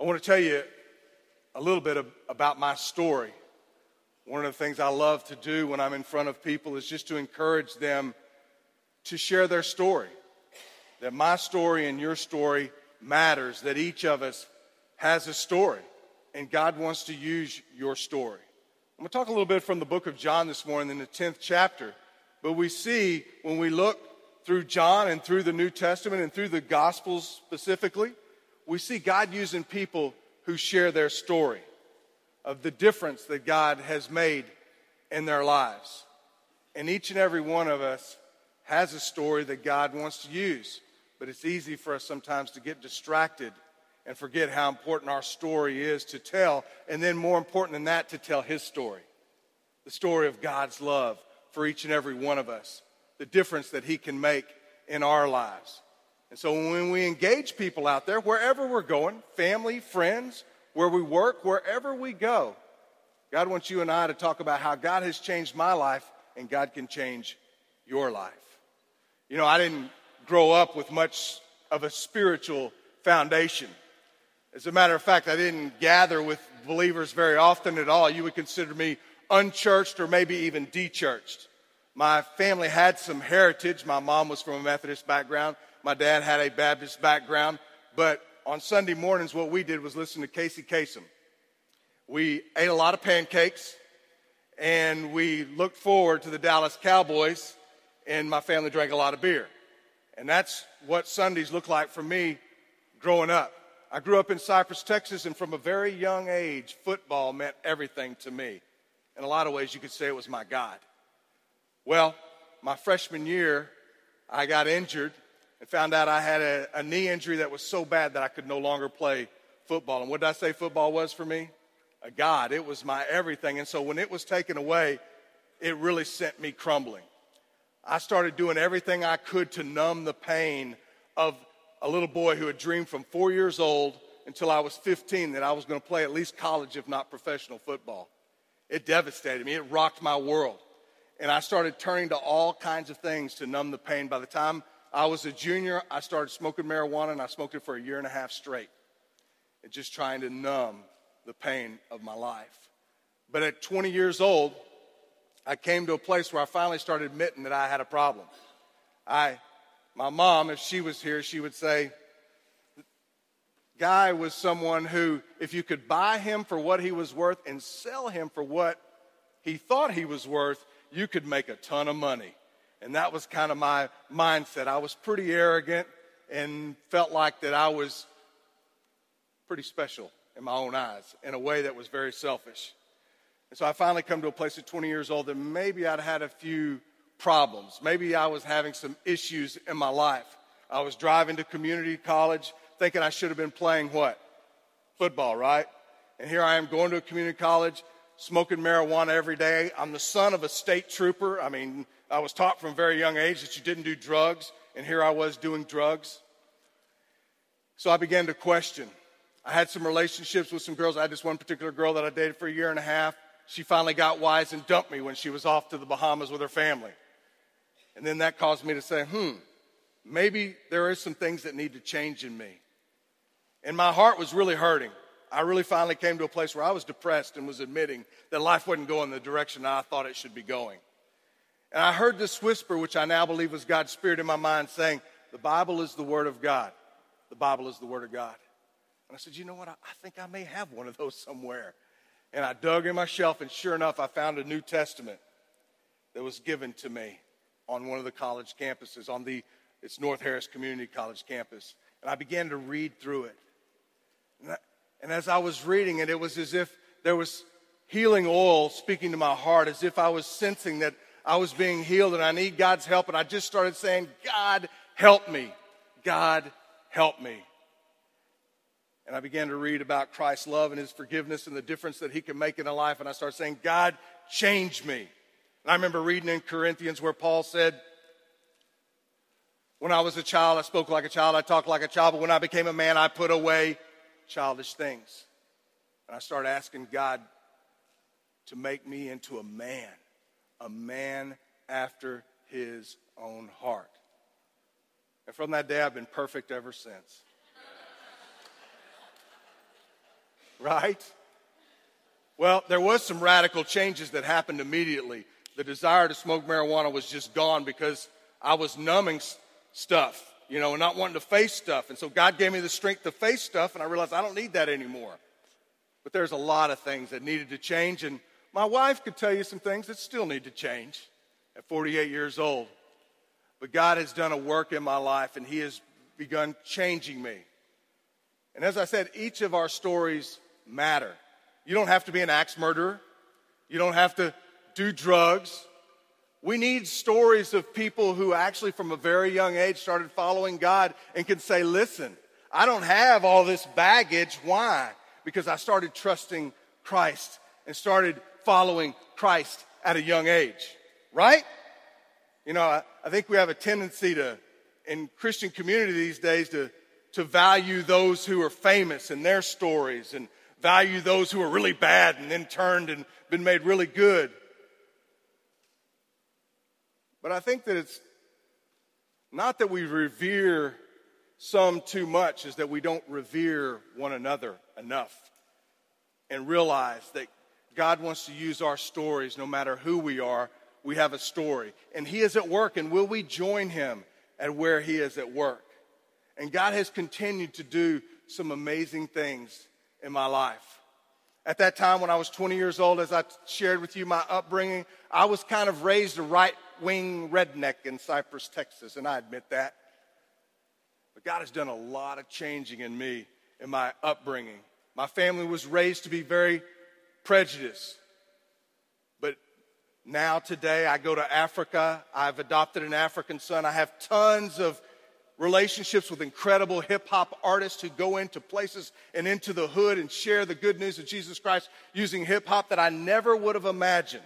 I want to tell you a little bit of, about my story. One of the things I love to do when I'm in front of people is just to encourage them to share their story. That my story and your story matters, that each of us has a story, and God wants to use your story. I'm going to talk a little bit from the book of John this morning in the 10th chapter, but we see when we look through John and through the New Testament and through the Gospels specifically, we see God using people who share their story of the difference that God has made in their lives. And each and every one of us has a story that God wants to use. But it's easy for us sometimes to get distracted and forget how important our story is to tell. And then, more important than that, to tell His story the story of God's love for each and every one of us, the difference that He can make in our lives. And so, when we engage people out there, wherever we're going, family, friends, where we work, wherever we go, God wants you and I to talk about how God has changed my life and God can change your life. You know, I didn't grow up with much of a spiritual foundation. As a matter of fact, I didn't gather with believers very often at all. You would consider me unchurched or maybe even dechurched. My family had some heritage. My mom was from a Methodist background. My dad had a Baptist background. But on Sunday mornings, what we did was listen to Casey Kasem. We ate a lot of pancakes and we looked forward to the Dallas Cowboys, and my family drank a lot of beer. And that's what Sundays looked like for me growing up. I grew up in Cypress, Texas, and from a very young age, football meant everything to me. In a lot of ways, you could say it was my God. Well, my freshman year, I got injured and found out I had a, a, knee injury that was so bad that I could no longer play football. And what did I say football was for me? A God. It was my everything. And so when it was taken away, it really sent me crumbling. I started doing everything I could to numb the pain of a little boy who had dreamed from four years old until I was 15 that I was going to play at least college, if not professional football. It devastated me, it rocked my world. And I started turning to all kinds of things to numb the pain. By the time I was a junior. I started smoking marijuana, and I smoked it for a year and a half straight, and just trying to numb the pain of my life. But at 20 years old, I came to a place where I finally started admitting that I had a problem. I, my mom, if she was here, she would say, Guy was someone who, if you could buy him for what he was worth and sell him for what he thought he was worth, you could make a ton of money. And that was kind of my mindset. I was pretty arrogant and felt like that I was pretty special in my own eyes in a way that was very selfish. And so I finally come to a place at 20 years old that maybe I'd had a few problems. Maybe I was having some issues in my life. I was driving to community college thinking I should have been playing what? Football, right? And here I am going to a community college, smoking marijuana every day. I'm the son of a state trooper. I mean, I was taught from a very young age that you didn't do drugs, and here I was doing drugs. So I began to question. I had some relationships with some girls. I had this one particular girl that I dated for a year and a half. She finally got wise and dumped me when she was off to the Bahamas with her family. And then that caused me to say, hmm, maybe there are some things that need to change in me. And my heart was really hurting. I really finally came to a place where I was depressed and was admitting that life wasn't going the direction I thought it should be going. And I heard this whisper, which I now believe was God's Spirit in my mind, saying, The Bible is the Word of God. The Bible is the Word of God. And I said, You know what? I, think I may have one of those somewhere. And I dug in my shelf, and sure enough, I found a New Testament that was given to me on one of the college campuses, on the it's North Harris Community College campus. And I began to read through it. And, I, and as I was reading it, it was as if there was healing oil speaking to my heart, as if I was sensing that I was being healed and I need God's help. And I just started saying, God, help me. God, help me. And I began to read about Christ's love and his forgiveness and the difference that he can make in a life. And I started saying, God, change me. And I remember reading in Corinthians where Paul said, When I was a child, I spoke like a child, I talked like a child, but when I became a man, I put away childish things. And I started asking God to make me into a man a man after his own heart. And from that day, I've been perfect ever since. right? Well, there was some radical changes that happened immediately. The desire to smoke marijuana was just gone because I was numbing stuff, you know, and not wanting to face stuff. And so God gave me the strength to face stuff, and I realized I don't need that anymore. But there's a lot of things that needed to change, and my wife could tell you some things that still need to change at 48 years old. But God has done a work in my life, and He has begun changing me. And as I said, each of our stories matter. You don't have to be an axe murderer. You don't have to do drugs. We need stories of people who actually, from a very young age, started following God and can say, listen, I don't have all this baggage. Why? Because I started trusting Christ and started following Christ at a young age, right? You know, I, I think we have a tendency to, in Christian community these days, to, to value those who are famous and their stories and value those who are really bad and then turned and been made really good. But I think that it's not that we revere some too much, is that we don't revere one another enough and realize that God wants to use our stories no matter who we are. We have a story. And He is at work, and will we join Him at where He is at work? And God has continued to do some amazing things in my life. At that time, when I was 20 years old, as I shared with you my upbringing, I was kind of raised a right wing redneck in Cypress, Texas, and I admit that. But God has done a lot of changing in me in my upbringing. My family was raised to be very prejudiced. But now, today, I go to Africa. I've adopted an African son. I have tons of relationships with incredible hip hop artists who go into places and into the hood and share the good news of Jesus Christ using hip hop that I never would have imagined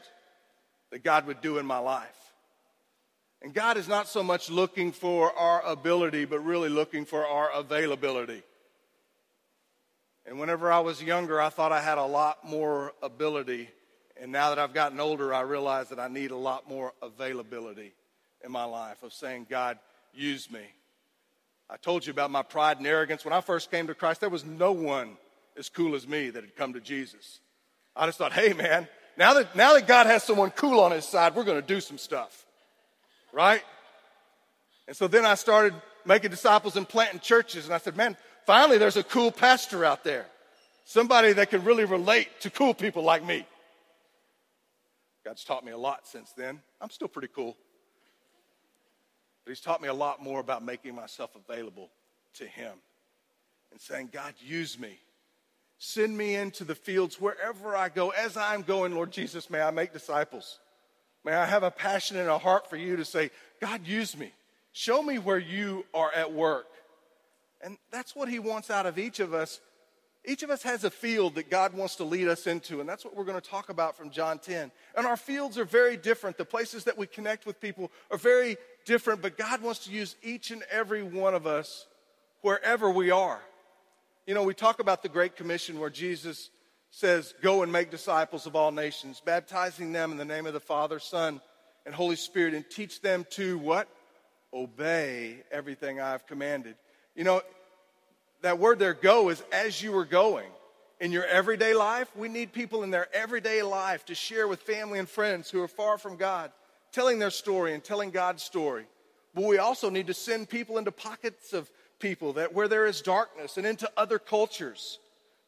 that God would do in my life. And God is not so much looking for our ability, but really looking for our availability. And whenever I was younger, I thought I had a lot more ability. And now that I've gotten older, I realize that I need a lot more availability in my life of saying, God, use me. I told you about my pride and arrogance. When I first came to Christ, there was no one as cool as me that had come to Jesus. I just thought, hey, man, now that, now that God has someone cool on his side, we're going to do some stuff. Right? And so then I started making disciples and planting churches. And I said, man, finally there's a cool pastor out there. Somebody that can really relate to cool people like me. God's taught me a lot since then. I'm still pretty cool. But he's taught me a lot more about making myself available to him and saying, God, use me. Send me into the fields wherever I go. As I'm going, Lord Jesus, may I make disciples. May I have a passion and a heart for you to say, God, use me. Show me where you are at work. And that's what he wants out of each of us. Each of us has a field that God wants to lead us into, and that's what we're going to talk about from John 10. And our fields are very different. The places that we connect with people are very different, but God wants to use each and every one of us wherever we are. You know, we talk about the Great Commission where Jesus says, Go and make disciples of all nations, baptizing them in the name of the Father, Son, and Holy Spirit, and teach them to what? Obey everything I've commanded. You know, that word there, go, is as you were going. In your everyday life, we need people in their everyday life to share with family and friends who are far from God telling their story and telling God's story. But we also need to send people into pockets of people that where there is darkness and into other cultures.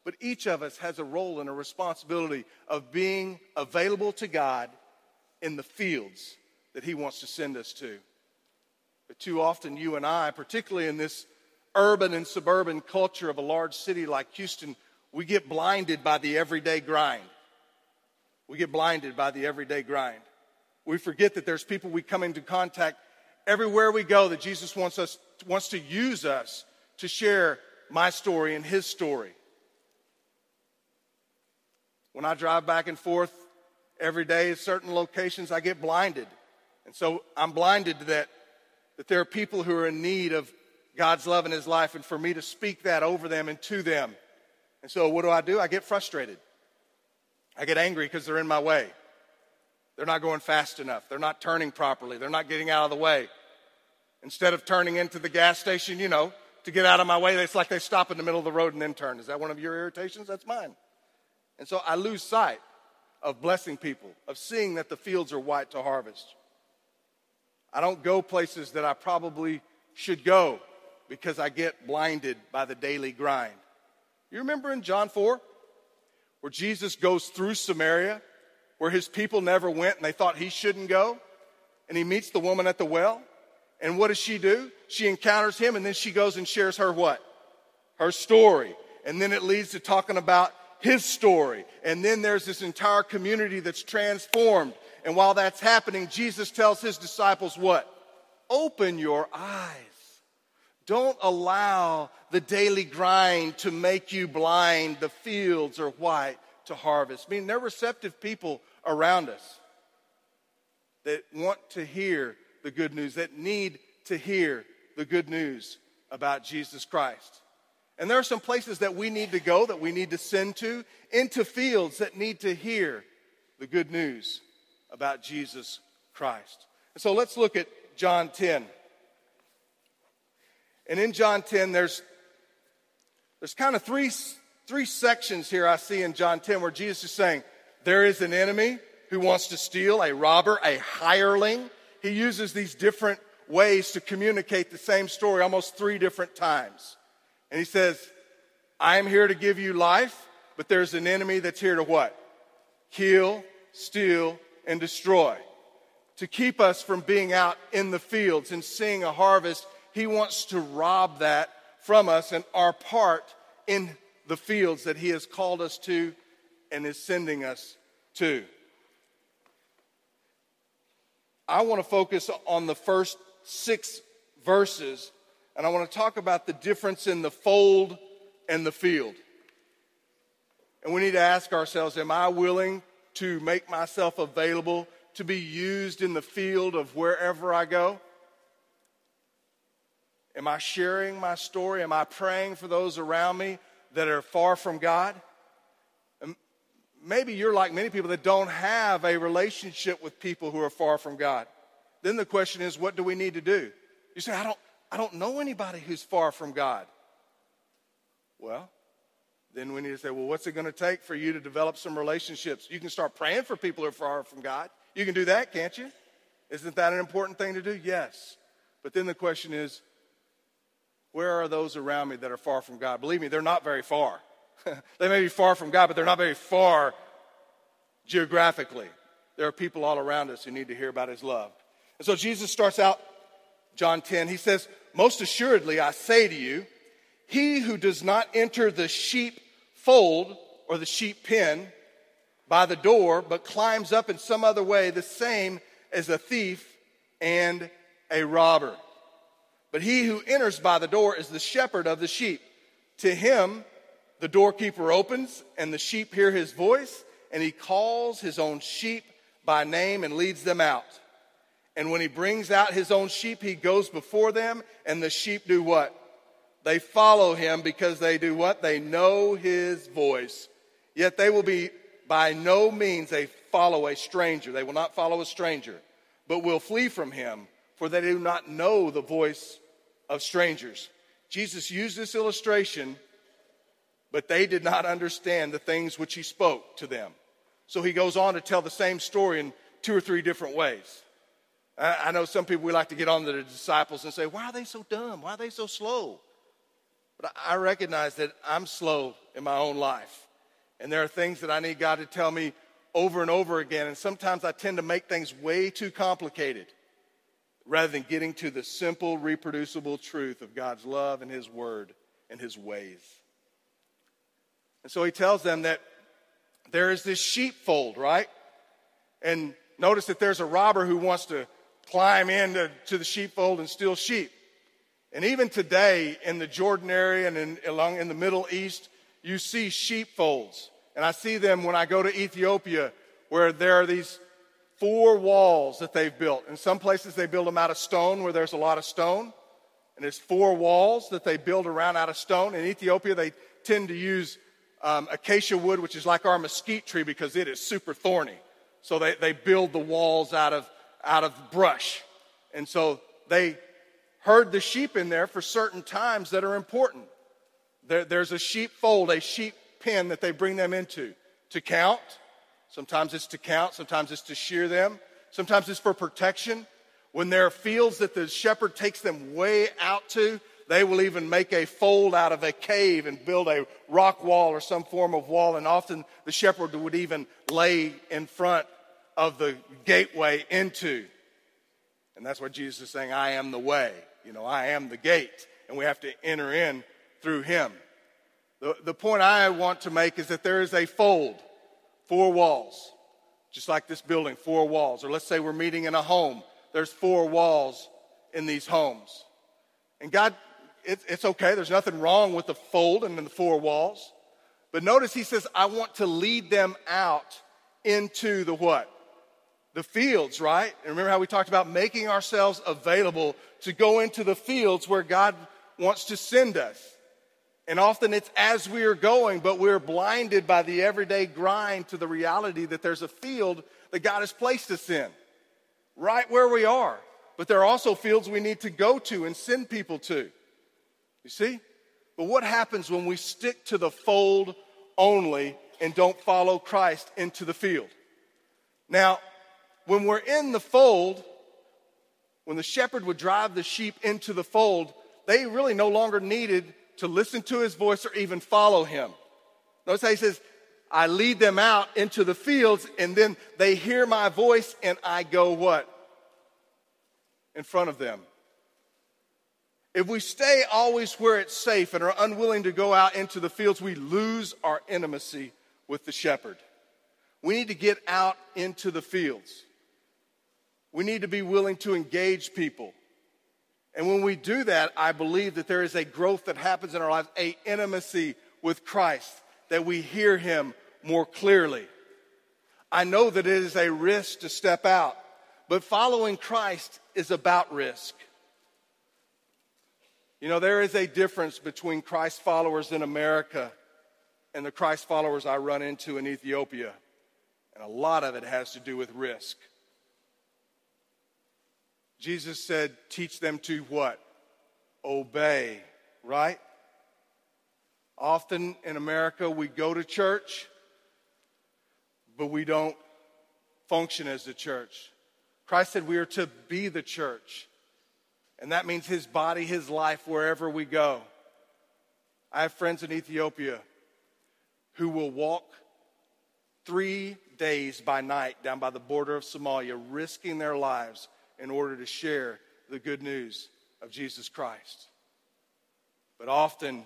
But each of us has a role and a responsibility of being available to God in the fields that He wants to send us to. But too often, you and I, particularly in this urban and suburban culture of a large city like Houston, we get blinded by the everyday grind. We get blinded by the everyday grind. We forget that there's people we come into contact everywhere we go that Jesus wants us wants to use us to share my story and his story. When I drive back and forth every day at certain locations, I get blinded. And so I'm blinded that, that there are people who are in need of God's love in his life, and for me to speak that over them and to them. And so what do I do? I get frustrated. I get angry because they're in my way. They're not going fast enough. They're not turning properly. They're not getting out of the way. Instead of turning into the gas station, you know, to get out of my way. It's like they stop in the middle of the road and then turn. Is that one of your irritations? That's mine. And so I lose sight of blessing people, of seeing that the fields are white to harvest. I don't go places that I probably should go because I get blinded by the daily grind. You remember in John 4 where Jesus goes through Samaria, where his people never went and they thought he shouldn't go, and he meets the woman at the well? And what does she do? She encounters him and then she goes and shares her what? Her story. And then it leads to talking about his story. And then there's this entire community that's transformed. And while that's happening, Jesus tells his disciples what? Open your eyes. Don't allow the daily grind to make you blind. The fields are white to harvest. I mean, they're receptive people around us that want to hear the good news, that need to hear the good news about Jesus Christ. And there are some places that we need to go, that we need to send to, into fields that need to hear the good news about Jesus Christ. And so let's look at John 10. And in John 10, there's, there's kind of three, three sections here I see in John 10 where Jesus is saying, There is an enemy who wants to steal, a robber, a hireling. He uses these different ways to communicate the same story almost three different times. And he says, I am here to give you life, but there's an enemy that's here to what? Kill, steal, and destroy. To keep us from being out in the fields and seeing a harvest, he wants to rob that from us and our part in the fields that he has called us to and is sending us to. I want to focus on the first six verses, and I want to talk about the difference in the fold and the field. And we need to ask ourselves Am I willing to make myself available to be used in the field of wherever I go? Am I sharing my story? Am I praying for those around me that are far from God? maybe you're like many people that don't have a relationship with people who are far from God. Then the question is, what do we need to do? You say, I don't, I don't know anybody who's far from God. Well, then we need to say, well, what's it going to take for you to develop some relationships? You can start praying for people who are far from God. You can do that, can't you? Isn't that an important thing to do? Yes. But then the question is, where are those around me that are far from God? Believe me, they're not very far. they may be far from God, but they're not very far geographically. There are people all around us who need to hear about His love. And so Jesus starts out, John 10, he says, Most assuredly, I say to you, he who does not enter the sheep fold or the sheep pen by the door, but climbs up in some other way, the same as a thief and a robber. But he who enters by the door is the shepherd of the sheep. To him, the doorkeeper opens, and the sheep hear his voice, and he calls his own sheep by name and leads them out. And when he brings out his own sheep, he goes before them, and the sheep do what? They follow him because they do what? They know his voice. Yet they will be by no means a follow a stranger. They will not follow a stranger, but will flee from him, for they do not know the voice of strangers. Jesus used this illustration but they did not understand the things which he spoke to them. So he goes on to tell the same story in two or three different ways. I know some people we like to get on to the disciples and say, Why are they so dumb? Why are they so slow? But I recognize that I'm slow in my own life. And there are things that I need God to tell me over and over again. And sometimes I tend to make things way too complicated rather than getting to the simple, reproducible truth of God's love and His word and His ways. And so he tells them that there is this sheepfold, right? And notice that there's a robber who wants to climb into to the sheepfold and steal sheep. And even today in the Jordan area and in, along in the Middle East, you see sheepfolds. And I see them when I go to Ethiopia, where there are these four walls that they've built. In some places, they build them out of stone where there's a lot of stone. And there's four walls that they build around out of stone. In Ethiopia, they tend to use um, acacia wood, which is like our mesquite tree because it is super thorny. So they, they build the walls out of, out of brush. And so they herd the sheep in there for certain times that are important. There, there's a sheep fold, a sheep pen that they bring them into to count. Sometimes it's to count, sometimes it's to shear them, sometimes it's for protection. When there are fields that the shepherd takes them way out to, they will even make a fold out of a cave and build a rock wall or some form of wall. And often the shepherd would even lay in front of the gateway into. And that's what Jesus is saying I am the way. You know, I am the gate. And we have to enter in through him. The, the point I want to make is that there is a fold, four walls, just like this building, four walls. Or let's say we're meeting in a home, there's four walls in these homes. And God, it, it's okay, there's nothing wrong with the fold and the four walls. But notice he says, I want to lead them out into the what? The fields, right? And remember how we talked about making ourselves available to go into the fields where God wants to send us. And often it's as we are going, but we're blinded by the everyday grind to the reality that there's a field that God has placed us in, right where we are. But there are also fields we need to go to and send people to. You see? But what happens when we stick to the fold only and don't follow Christ into the field? Now, when we're in the fold, when the shepherd would drive the sheep into the fold, they really no longer needed to listen to his voice or even follow him. Notice how he says, I lead them out into the fields and then they hear my voice and I go what? In front of them. If we stay always where it's safe and are unwilling to go out into the fields, we lose our intimacy with the shepherd. We need to get out into the fields. We need to be willing to engage people. And when we do that, I believe that there is a growth that happens in our lives, a intimacy with Christ, that we hear him more clearly. I know that it is a risk to step out, but following Christ is about risk. You know, there is a difference between Christ followers in America and the Christ followers I run into in Ethiopia. And a lot of it has to do with risk. Jesus said, teach them to what? Obey, right? Often in America, we go to church, but we don't function as the church. Christ said we are to be the church. And that means his body, his life, wherever we go. I have friends in Ethiopia who will walk three days by night down by the border of Somalia, risking their lives in order to share the good news of Jesus Christ. But often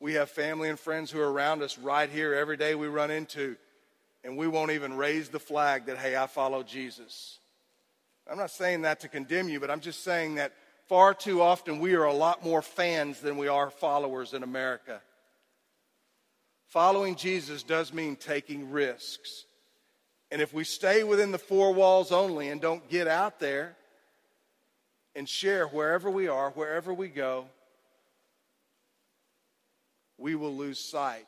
we have family and friends who are around us right here every day we run into, and we won't even raise the flag that, hey, I follow Jesus. I'm not saying that to condemn you, but I'm just saying that far too often we are a lot more fans than we are followers in America. Following Jesus does mean taking risks. And if we stay within the four walls only and don't get out there and share wherever we are, wherever we go, we will lose sight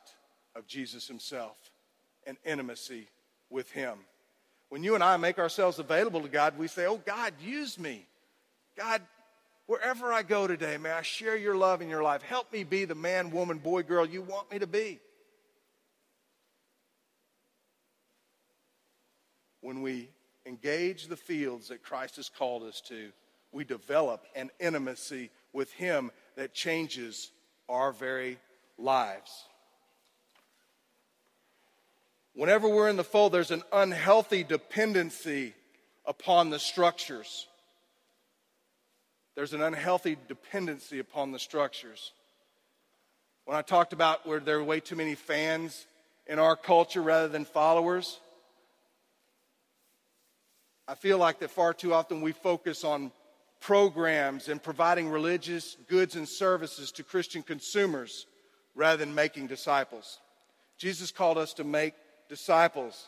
of Jesus himself and intimacy with him. When you and I make ourselves available to God, we say, Oh, God, use me. God, wherever I go today, may I share your love in your life. Help me be the man, woman, boy, girl you want me to be. When we engage the fields that Christ has called us to, we develop an intimacy with Him that changes our very lives. Whenever we're in the fold, there's an unhealthy dependency upon the structures. There's an unhealthy dependency upon the structures. When I talked about where there are way too many fans in our culture rather than followers, I feel like that far too often we focus on programs and providing religious goods and services to Christian consumers rather than making disciples. Jesus called us to make disciples,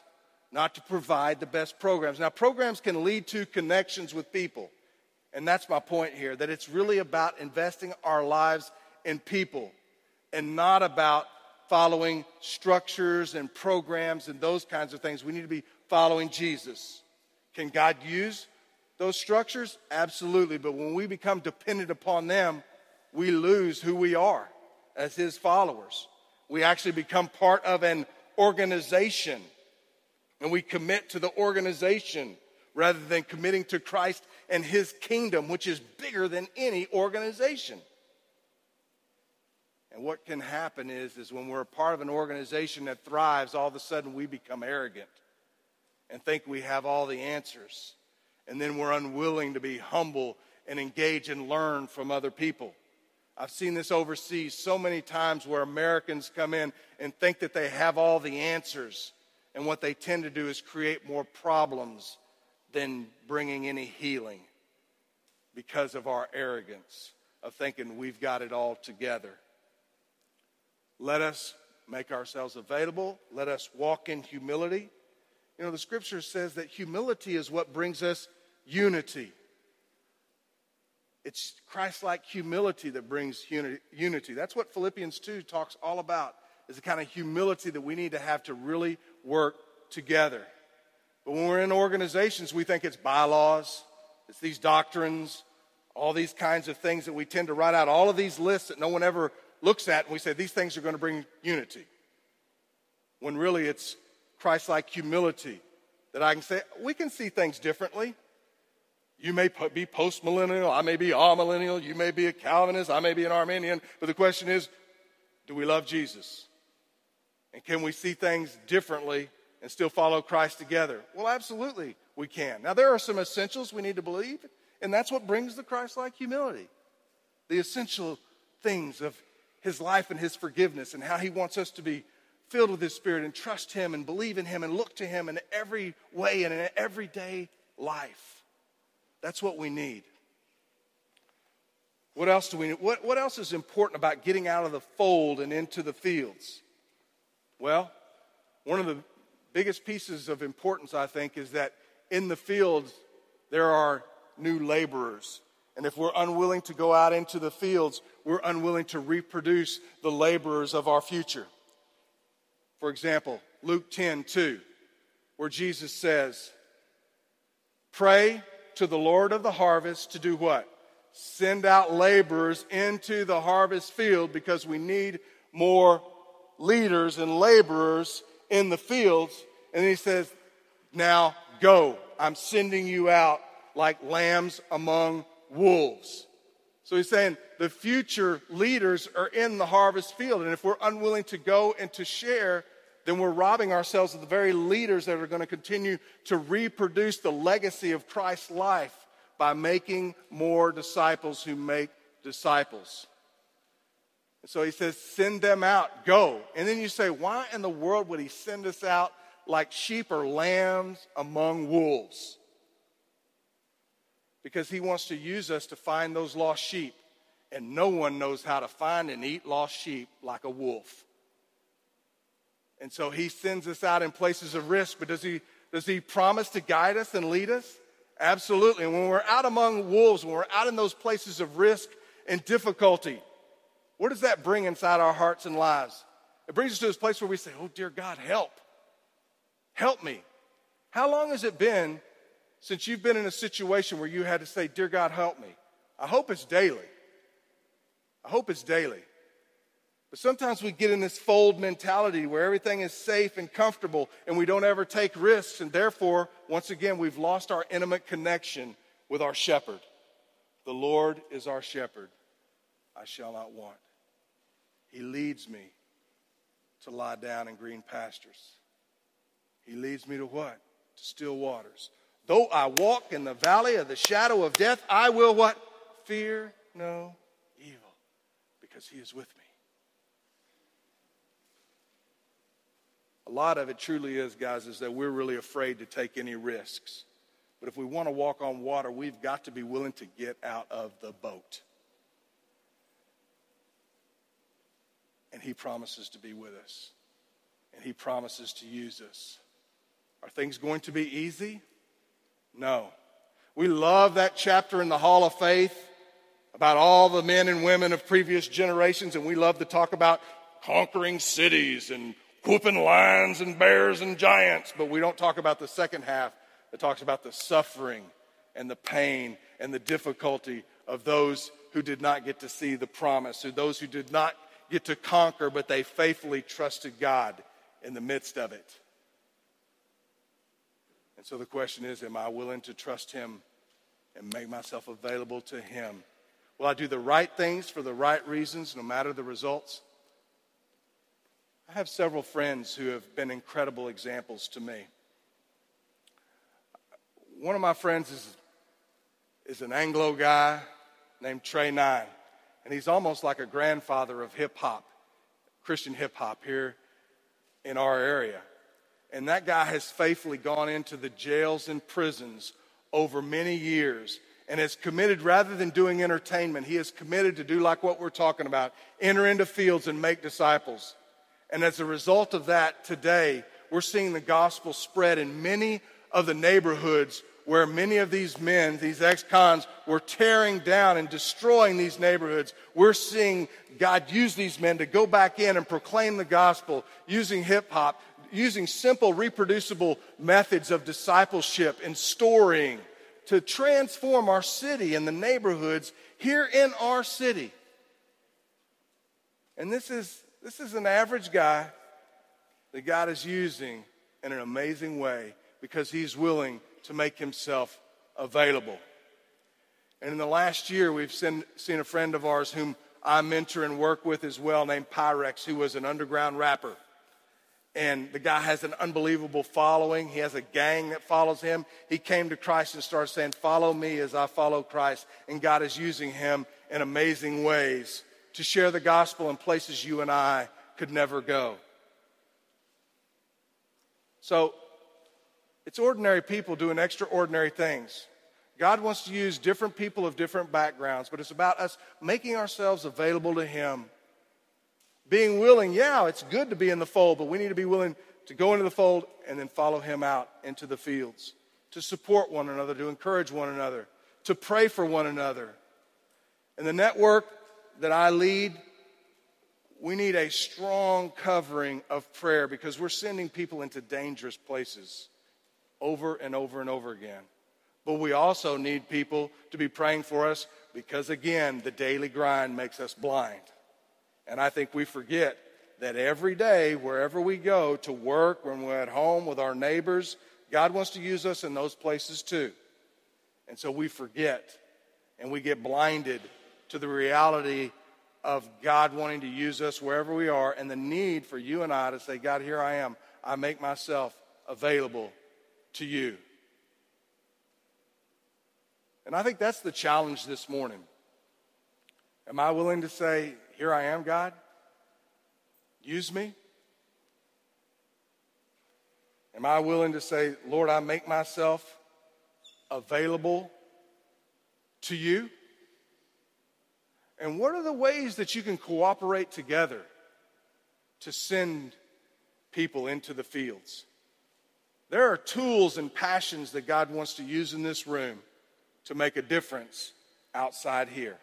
not to provide the best programs. Now, programs can lead to connections with people. And that's my point here that it's really about investing our lives in people and not about following structures and programs and those kinds of things. We need to be following Jesus. Can God use those structures? Absolutely. But when we become dependent upon them, we lose who we are as his followers. We actually become part of an organization and we commit to the organization rather than committing to Christ and his kingdom, which is bigger than any organization. And what can happen is, is when we're a part of an organization that thrives, all of a sudden we become arrogant and think we have all the answers. And then we're unwilling to be humble and engage and learn from other people. I've seen this overseas so many times where Americans come in and think that they have all the answers. And what they tend to do is create more problems than bringing any healing because of our arrogance of thinking we've got it all together. Let us make ourselves available. Let us walk in humility. You know, the scripture says that humility is what brings us unity. It's Christ like humility that brings unity. That's what Philippians 2 talks all about, is the kind of humility that we need to have to really work together. But when we're in organizations, we think it's bylaws, it's these doctrines, all these kinds of things that we tend to write out, all of these lists that no one ever looks at, and we say these things are going to bring unity. When really it's Christ like humility that I can say, we can see things differently. You may be post millennial, I may be amillennial, you may be a Calvinist, I may be an Arminian, but the question is do we love Jesus? And can we see things differently and still follow Christ together? Well, absolutely we can. Now, there are some essentials we need to believe, and that's what brings the Christ like humility. The essential things of his life and his forgiveness and how he wants us to be filled with his spirit and trust him and believe in him and look to him in every way and in everyday life. That's what we need. What else do we need? What, what else is important about getting out of the fold and into the fields? Well, one of the biggest pieces of importance, I think, is that in the fields there are new laborers. And if we're unwilling to go out into the fields, we're unwilling to reproduce the laborers of our future. For example, Luke 10 2, where Jesus says, Pray to the Lord of the harvest to do what? Send out laborers into the harvest field because we need more leaders and laborers in the fields. And he says, Now go. I'm sending you out like lambs among wolves. So he's saying the future leaders are in the harvest field. And if we're unwilling to go and to share, then we're robbing ourselves of the very leaders that are going to continue to reproduce the legacy of Christ's life by making more disciples who make disciples. And so he says, send them out, go. And then you say, why in the world would he send us out like sheep or lambs among wolves? because he wants to use us to find those lost sheep. And no one knows how to find and eat lost sheep like a wolf. And so he sends us out in places of risk, but does he, does he promise to guide us and lead us? Absolutely. And when we're out among wolves, when we're out in those places of risk and difficulty, what does that bring inside our hearts and lives? It brings us to this place where we say, Oh, dear God, help. Help me. How long has it been since you've been in a situation where you had to say, Dear God, help me? I hope it's daily. I hope it's daily. But sometimes we get in this fold mentality where everything is safe and comfortable and we don't ever take risks. And therefore, once again, we've lost our intimate connection with our shepherd. The Lord is our shepherd. I shall not want. He leads me to lie down in green pastures. He leads me to what? To still waters. Though I walk in the valley of the shadow of death, I will what? Fear no evil, because he is with me. A lot of it truly is, guys, is that we're really afraid to take any risks. But if we want to walk on water, we've got to be willing to get out of the boat. And he promises to be with us. And he promises to use us. Are things going to be easy? No. We love that chapter in the Hall of Faith about all the men and women of previous generations, and we love to talk about conquering cities and whooping lions and bears and giants, but we don't talk about the second half that talks about the suffering and the pain and the difficulty of those who did not get to see the promise, or those who did not get to conquer, but they faithfully trusted God in the midst of it. And so the question is Am I willing to trust Him and make myself available to Him? Will I do the right things for the right reasons, no matter the results? I have several friends who have been incredible examples to me. One of my friends is, is an Anglo guy named Trey Nine, and he's almost like a grandfather of hip hop, Christian hip hop here in our area. And that guy has faithfully gone into the jails and prisons over many years and has committed, rather than doing entertainment, he has committed to do like what we're talking about enter into fields and make disciples. And as a result of that, today, we're seeing the gospel spread in many of the neighborhoods where many of these men, these ex cons, were tearing down and destroying these neighborhoods. We're seeing God use these men to go back in and proclaim the gospel using hip hop, using simple, reproducible methods of discipleship and storying to transform our city and the neighborhoods here in our city. And this is, this is an average guy that God is using in an amazing way because he's willing to make himself available. And in the last year, we've seen, seen a friend of ours whom I mentor and work with as well, named Pyrex, who was an underground rapper. And the guy has an unbelievable following. He has a gang that follows him. He came to Christ and started saying, Follow me as I follow Christ. And God is using him in amazing ways to share the gospel in places you and I could never go. So it's ordinary people doing extraordinary things. God wants to use different people of different backgrounds, but it's about us making ourselves available to Him. Being willing, yeah, it's good to be in the fold, but we need to be willing to go into the fold and then follow Him out into the fields, to support one another, to encourage one another, to pray for one another. And the network that I lead, we need a strong covering of prayer because we're sending people into dangerous places over and over and over again. But we also need people to be praying for us because, again, the daily grind makes us blind. And I think we forget that every day, wherever we go to work, when we're at home with our neighbors, God wants to use us in those places too. And so we forget and we get blinded to the reality of God wanting to use us wherever we are and the need for you and I to say, God, here I am. I make myself available to you. And I think that's the challenge this morning. Am I willing to say, Here I am, God? Use me? Am I willing to say, Lord, I make myself available to you? And what are the ways that you can cooperate together to send people into the fields? There are tools and passions that God wants to use in this room to make a difference outside here.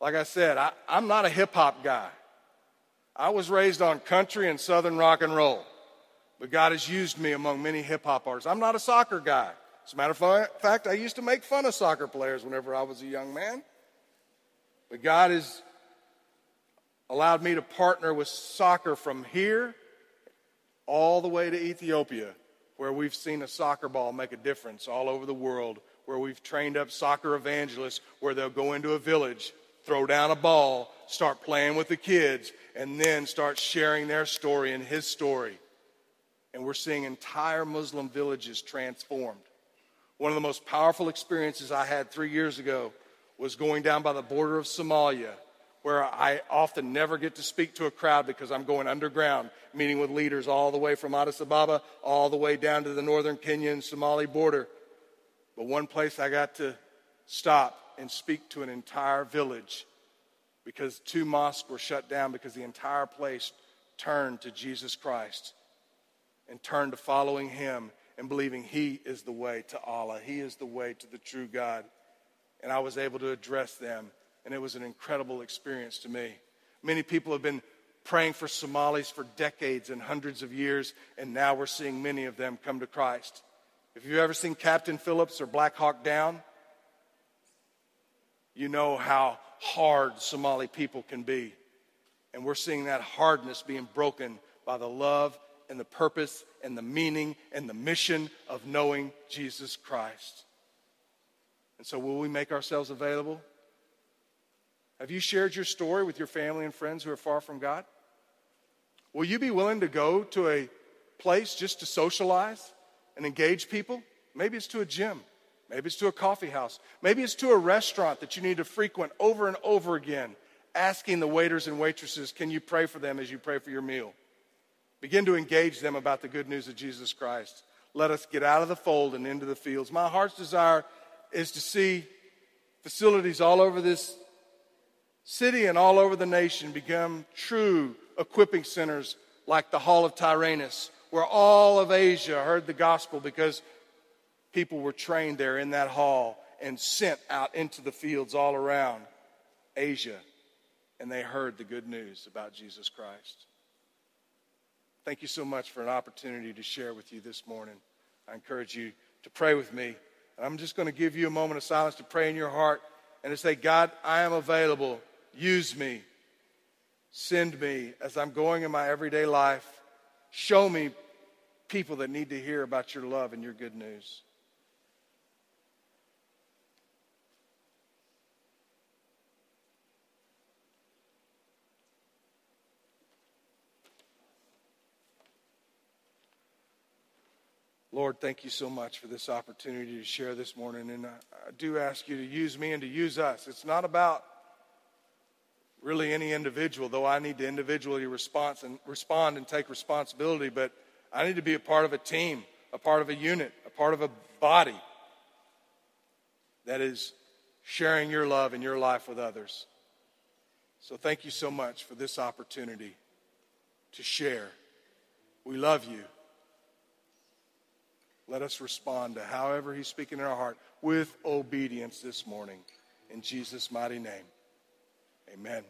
Like I said, I, am not a hip hop guy. I was raised on country and southern rock and roll, but God has used me among many hip hop artists. I'm not a soccer guy. As a matter of fact, I used to make fun of soccer players whenever I was a young man. But God has allowed me to partner with soccer from here all the way to Ethiopia, where we've seen a soccer ball make a difference all over the world, where we've trained up soccer evangelists, where they'll go into a village, throw down a ball, start playing with the kids, and then start sharing their story and his story. And we're seeing entire Muslim villages transformed. One of the most powerful experiences I had three years ago was going down by the border of Somalia where I often never get to speak to a crowd because I'm going underground, meeting with leaders all the way from Addis Ababa all the way down to the northern Kenyan Somali border. But one place I got to stop and speak to an entire village because two mosques were shut down because the entire place turned to Jesus Christ and turned to following Him and believing He is the way to Allah, He is the way to the true God. And I was able to address them and it was an incredible experience to me. Many people have been praying for Somalis for decades and hundreds of years, and now we're seeing many of them come to Christ. If you've ever seen Captain Phillips or Black Hawk Down, you know how hard Somali people can be. And we're seeing that hardness being broken by the love and the purpose and the meaning and the mission of knowing Jesus Christ. And so, will we make ourselves available? Have you shared your story with your family and friends who are far from God? Will you be willing to go to a place just to socialize and engage people? Maybe it's to a gym. Maybe it's to a coffee house. Maybe it's to a restaurant that you need to frequent over and over again, asking the waiters and waitresses, Can you pray for them as you pray for your meal? Begin to engage them about the good news of Jesus Christ. Let us get out of the fold and into the fields. My heart's desire is to see facilities all over this city and all over the nation become true equipping centers like the Hall of Tyrannus, where all of Asia heard the gospel because people were trained there in that hall and sent out into the fields all around Asia, and they heard the good news about Jesus Christ. Thank you so much for an opportunity to share with you this morning. I encourage you to pray with me. I'm just going to give you a moment of silence to pray in your heart and to say, God, I am available. Use me. Send me as I'm going in my everyday life. Show me people that need to hear about your love and your good news. Lord, thank you so much for this opportunity to share this morning. And I, I do ask you to use me and to use us. It's not about really any individual, though I need to individually respond and, respond and take responsibility, but I need to be a part of a team, a part of a unit, a part of a body that is sharing your love and your life with others. So thank you so much for this opportunity to share. We love you. Let us respond to however He's speaking in our heart with obedience this morning. In Jesus' mighty name, amen.